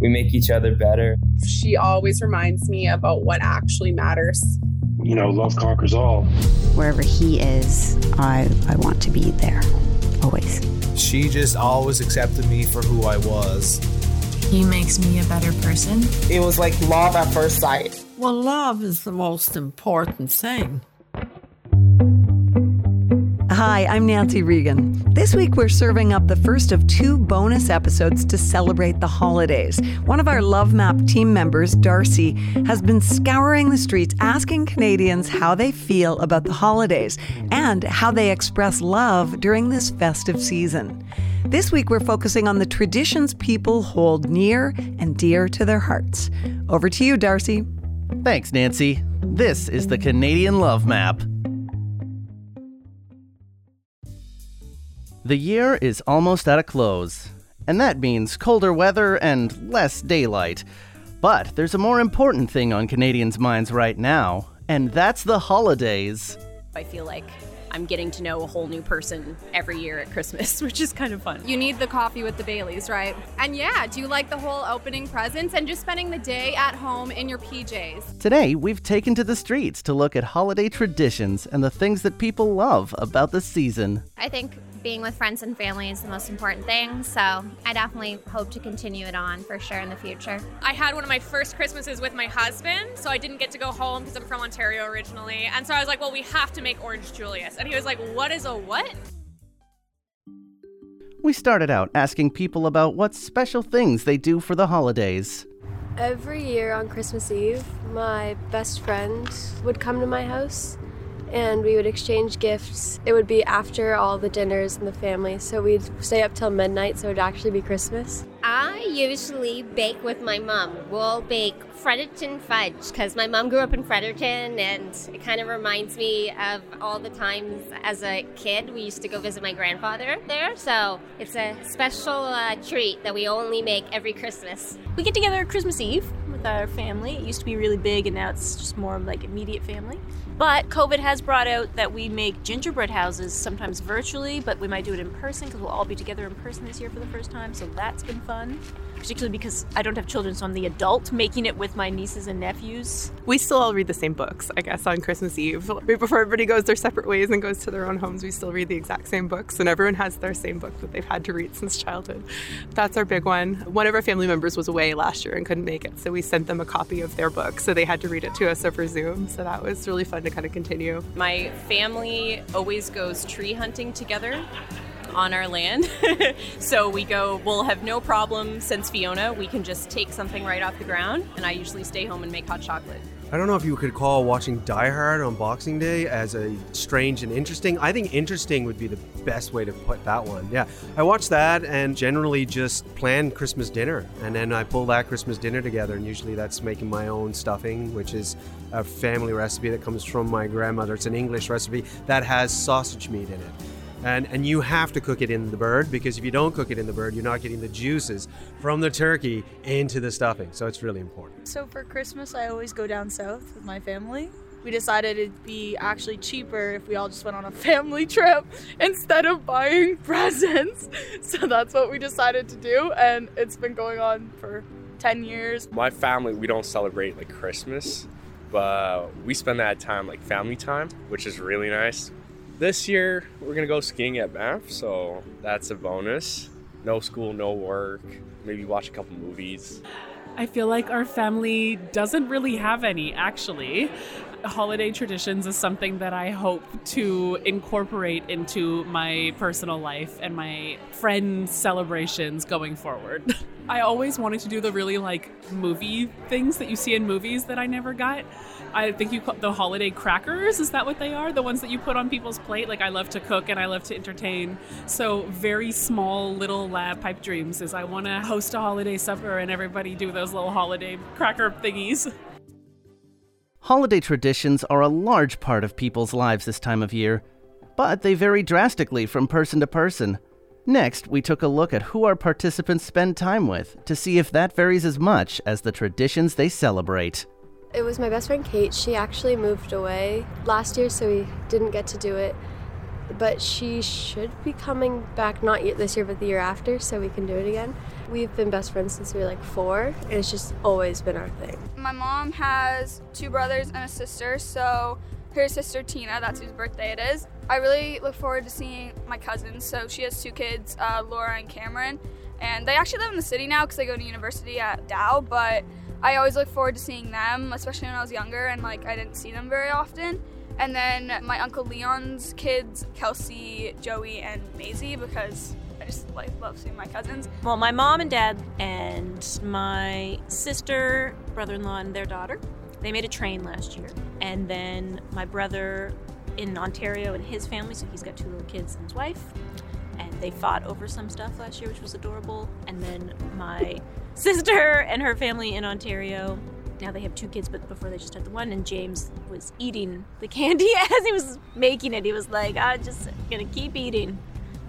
We make each other better. She always reminds me about what actually matters. You know, love conquers all. Wherever he is, I, I want to be there, always. She just always accepted me for who I was. He makes me a better person. It was like love at first sight. Well, love is the most important thing. Hi, I'm Nancy Regan. This week we're serving up the first of two bonus episodes to celebrate the holidays. One of our Love Map team members, Darcy, has been scouring the streets asking Canadians how they feel about the holidays and how they express love during this festive season. This week we're focusing on the traditions people hold near and dear to their hearts. Over to you, Darcy. Thanks, Nancy. This is the Canadian Love Map. The year is almost at a close, and that means colder weather and less daylight. But there's a more important thing on Canadians' minds right now, and that's the holidays. I feel like I'm getting to know a whole new person every year at Christmas, which is kind of fun. You need the coffee with the Baileys, right? And yeah, do you like the whole opening presents and just spending the day at home in your PJs? Today, we've taken to the streets to look at holiday traditions and the things that people love about the season. I think being with friends and family is the most important thing. So I definitely hope to continue it on for sure in the future. I had one of my first Christmases with my husband, so I didn't get to go home because I'm from Ontario originally. And so I was like, well, we have to make Orange Julius. And he was like, what is a what? We started out asking people about what special things they do for the holidays. Every year on Christmas Eve, my best friend would come to my house and we would exchange gifts. It would be after all the dinners and the family, so we'd stay up till midnight, so it'd actually be Christmas. I usually bake with my mom. We'll bake Fredericton fudge because my mom grew up in Fredericton and it kind of reminds me of all the times as a kid we used to go visit my grandfather there. So it's a special uh, treat that we only make every Christmas. We get together Christmas Eve with our family. It used to be really big and now it's just more like immediate family. But COVID has brought out that we make gingerbread houses sometimes virtually, but we might do it in person because we'll all be together in person this year for the first time. So that's been fun particularly because I don't have children, so I'm the adult making it with my nieces and nephews. We still all read the same books, I guess, on Christmas Eve. Right before everybody goes their separate ways and goes to their own homes, we still read the exact same books, and everyone has their same book that they've had to read since childhood. That's our big one. One of our family members was away last year and couldn't make it, so we sent them a copy of their book, so they had to read it to us over Zoom. So that was really fun to kind of continue. My family always goes tree hunting together on our land. so we go, we'll have no problem since Fiona. We can just take something right off the ground, and I usually stay home and make hot chocolate. I don't know if you could call watching Die Hard on Boxing Day as a strange and interesting. I think interesting would be the best way to put that one. Yeah, I watch that and generally just plan Christmas dinner, and then I pull that Christmas dinner together. And usually that's making my own stuffing, which is a family recipe that comes from my grandmother. It's an English recipe that has sausage meat in it and and you have to cook it in the bird because if you don't cook it in the bird you're not getting the juices from the turkey into the stuffing. So it's really important. So for christmas i always go down south with my family. We decided it'd be actually cheaper if we all just went on a family trip instead of buying presents. So that's what we decided to do and it's been going on for 10 years. My family we don't celebrate like christmas but we spend that time like family time which is really nice this year, we're gonna go skiing at Banff, so that's a bonus. No school, no work, maybe watch a couple movies. I feel like our family doesn't really have any, actually. holiday traditions is something that I hope to incorporate into my personal life and my friend celebrations going forward. I always wanted to do the really like movie things that you see in movies that I never got. I think you call the holiday crackers. Is that what they are? The ones that you put on people's plate? Like I love to cook and I love to entertain. So very small little lab pipe dreams is I want to host a holiday supper and everybody do those little holiday cracker thingies. Holiday traditions are a large part of people's lives this time of year, but they vary drastically from person to person. Next, we took a look at who our participants spend time with to see if that varies as much as the traditions they celebrate. It was my best friend Kate. She actually moved away last year, so we didn't get to do it. But she should be coming back not yet this year, but the year after, so we can do it again. We've been best friends since we were like four, and it's just always been our thing. My mom has two brothers and a sister, so her sister Tina, that's whose birthday it is. I really look forward to seeing my cousins. So she has two kids, uh, Laura and Cameron, and they actually live in the city now because they go to university at Dal, but I always look forward to seeing them, especially when I was younger and like I didn't see them very often. And then my uncle Leon's kids, Kelsey, Joey, and Maisie, because I just like love seeing my cousins. Well, my mom and dad and my sister, brother-in-law, and their daughter, they made a train last year. And then my brother in Ontario and his family, so he's got two little kids and his wife, and they fought over some stuff last year, which was adorable. And then my sister and her family in Ontario. Now they have two kids, but before they just had the one. And James was eating the candy as he was making it. He was like, "I'm just gonna keep eating."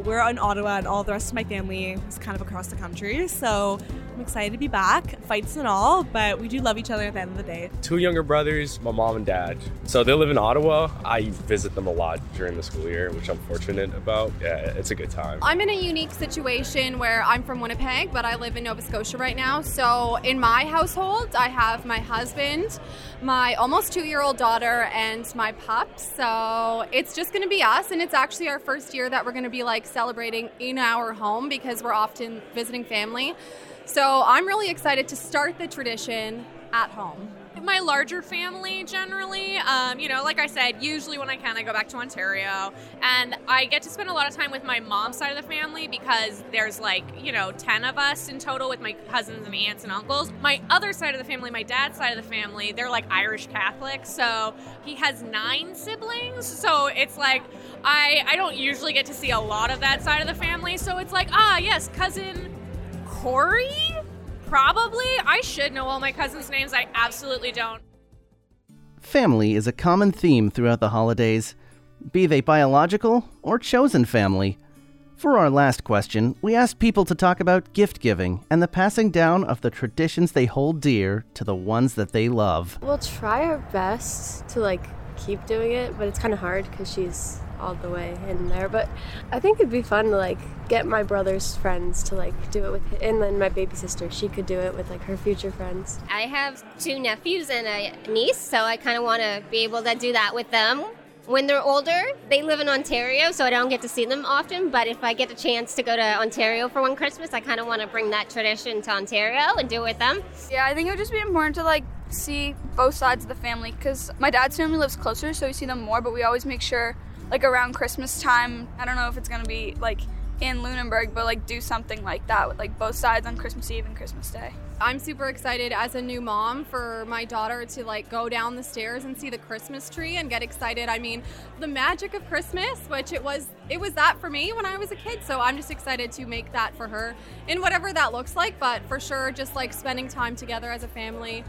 We're in Ottawa, and all the rest of my family is kind of across the country. So I'm excited to be back, fights and all, but we do love each other at the end of the day. Two younger brothers, my mom and dad. So they live in Ottawa. I visit them a lot during the school year, which I'm fortunate about. Yeah, it's a good time. I'm in a unique situation where I'm from Winnipeg, but I live in Nova Scotia right now. So in my household, I have my husband, my almost two year old daughter, and my pups. So it's just going to be us, and it's actually our first year that we're going to be like celebrating in our home because we're often visiting family. So I'm really excited to start the tradition at home. My larger family generally, um, you know, like I said, usually when I can, I go back to Ontario. And I get to spend a lot of time with my mom's side of the family because there's like, you know, 10 of us in total with my cousins and aunts and uncles. My other side of the family, my dad's side of the family, they're like Irish Catholic. So he has nine siblings. So it's like, I, I don't usually get to see a lot of that side of the family. So it's like, ah, yes, cousin Corey? Probably. I should know all my cousins' names. I absolutely don't. Family is a common theme throughout the holidays, be they biological or chosen family. For our last question, we asked people to talk about gift giving and the passing down of the traditions they hold dear to the ones that they love. We'll try our best to like keep doing it, but it's kind of hard because she's all the way in there. But I think it'd be fun to like get my brother's friends to like do it with, and then my baby sister, she could do it with like her future friends. I have two nephews and a niece, so I kind of want to be able to do that with them. When they're older, they live in Ontario, so I don't get to see them often. But if I get a chance to go to Ontario for one Christmas, I kind of want to bring that tradition to Ontario and do it with them. Yeah, I think it would just be important to like see both sides of the family because my dad's family lives closer, so we see them more. But we always make sure like around Christmas time. I don't know if it's gonna be like in Lunenburg, but like do something like that with like both sides on Christmas Eve and Christmas Day. I'm super excited as a new mom for my daughter to like go down the stairs and see the Christmas tree and get excited. I mean, the magic of Christmas, which it was it was that for me when I was a kid. So I'm just excited to make that for her in whatever that looks like, but for sure just like spending time together as a family.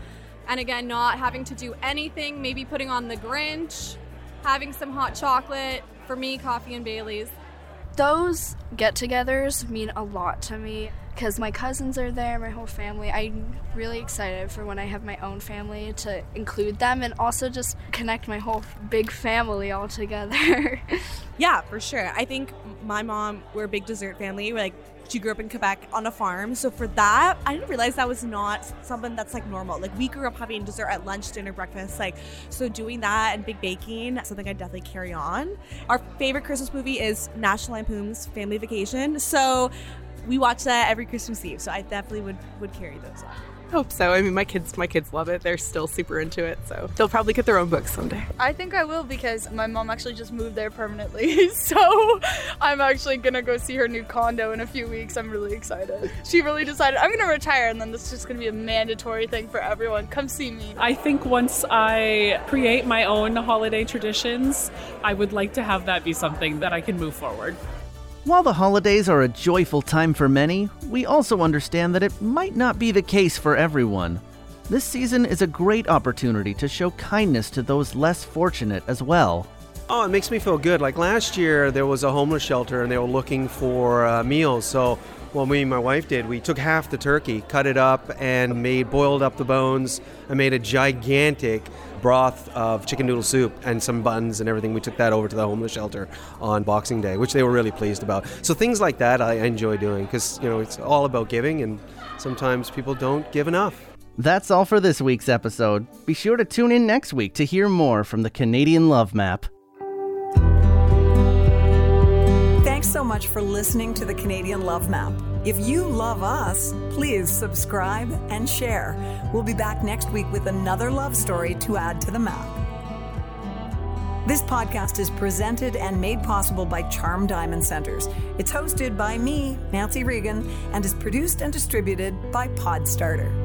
And again, not having to do anything, maybe putting on the Grinch, having some hot chocolate, for me, coffee and Bailey's. Those get togethers mean a lot to me because my cousins are there, my whole family. I'm really excited for when I have my own family to include them and also just connect my whole big family all together. yeah, for sure. I think my mom, we're a big dessert family. We're like she grew up in Quebec on a farm. So for that, I didn't realize that was not something that's like normal. Like we grew up having dessert at lunch, dinner, breakfast. Like so doing that and big baking, something I definitely carry on. Our favorite Christmas movie is National Lampoon's Family Vacation. So we watch that every Christmas Eve. So I definitely would would carry those on. Hope so. I mean, my kids, my kids love it. They're still super into it, so they'll probably get their own books someday. I think I will because my mom actually just moved there permanently. So I'm actually gonna go see her new condo in a few weeks. I'm really excited. She really decided I'm gonna retire, and then this is just gonna be a mandatory thing for everyone. Come see me. I think once I create my own holiday traditions, I would like to have that be something that I can move forward. While the holidays are a joyful time for many, we also understand that it might not be the case for everyone. This season is a great opportunity to show kindness to those less fortunate as well. Oh, it makes me feel good. Like last year, there was a homeless shelter and they were looking for uh, meals. So, what me and my wife did, we took half the turkey, cut it up, and made boiled up the bones and made a gigantic broth of chicken noodle soup and some buns and everything. We took that over to the homeless shelter on Boxing Day, which they were really pleased about. So things like that I enjoy doing because you know it's all about giving, and sometimes people don't give enough. That's all for this week's episode. Be sure to tune in next week to hear more from the Canadian Love Map. So much for listening to the Canadian Love Map. If you love us, please subscribe and share. We'll be back next week with another love story to add to the map. This podcast is presented and made possible by Charm Diamond Centres. It's hosted by me, Nancy Regan, and is produced and distributed by Podstarter.